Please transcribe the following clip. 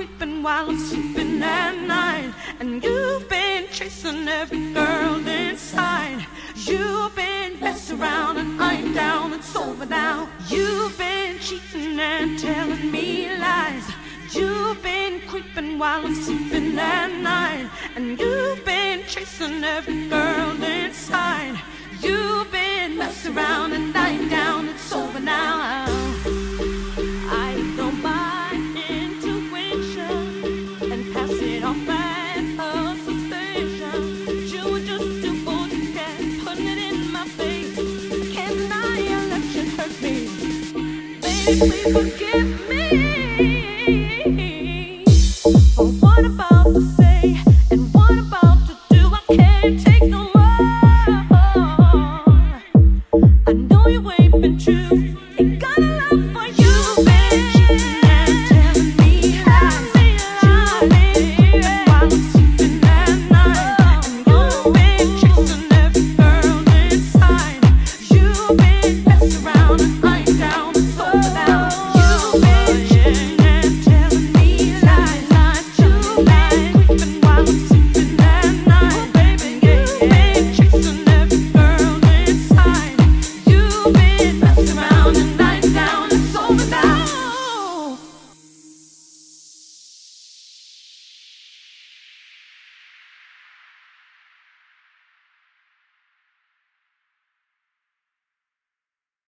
creeping while I'm sleeping at night. And you've been chasing every girl inside. You've been messing around and I'm down, it's over now. You've been cheating and telling me lies. You've been creeping while I'm sleeping at night. And you've been chasing every girl inside. You've been messing around and I'm down, it's over now. Baby, please forgive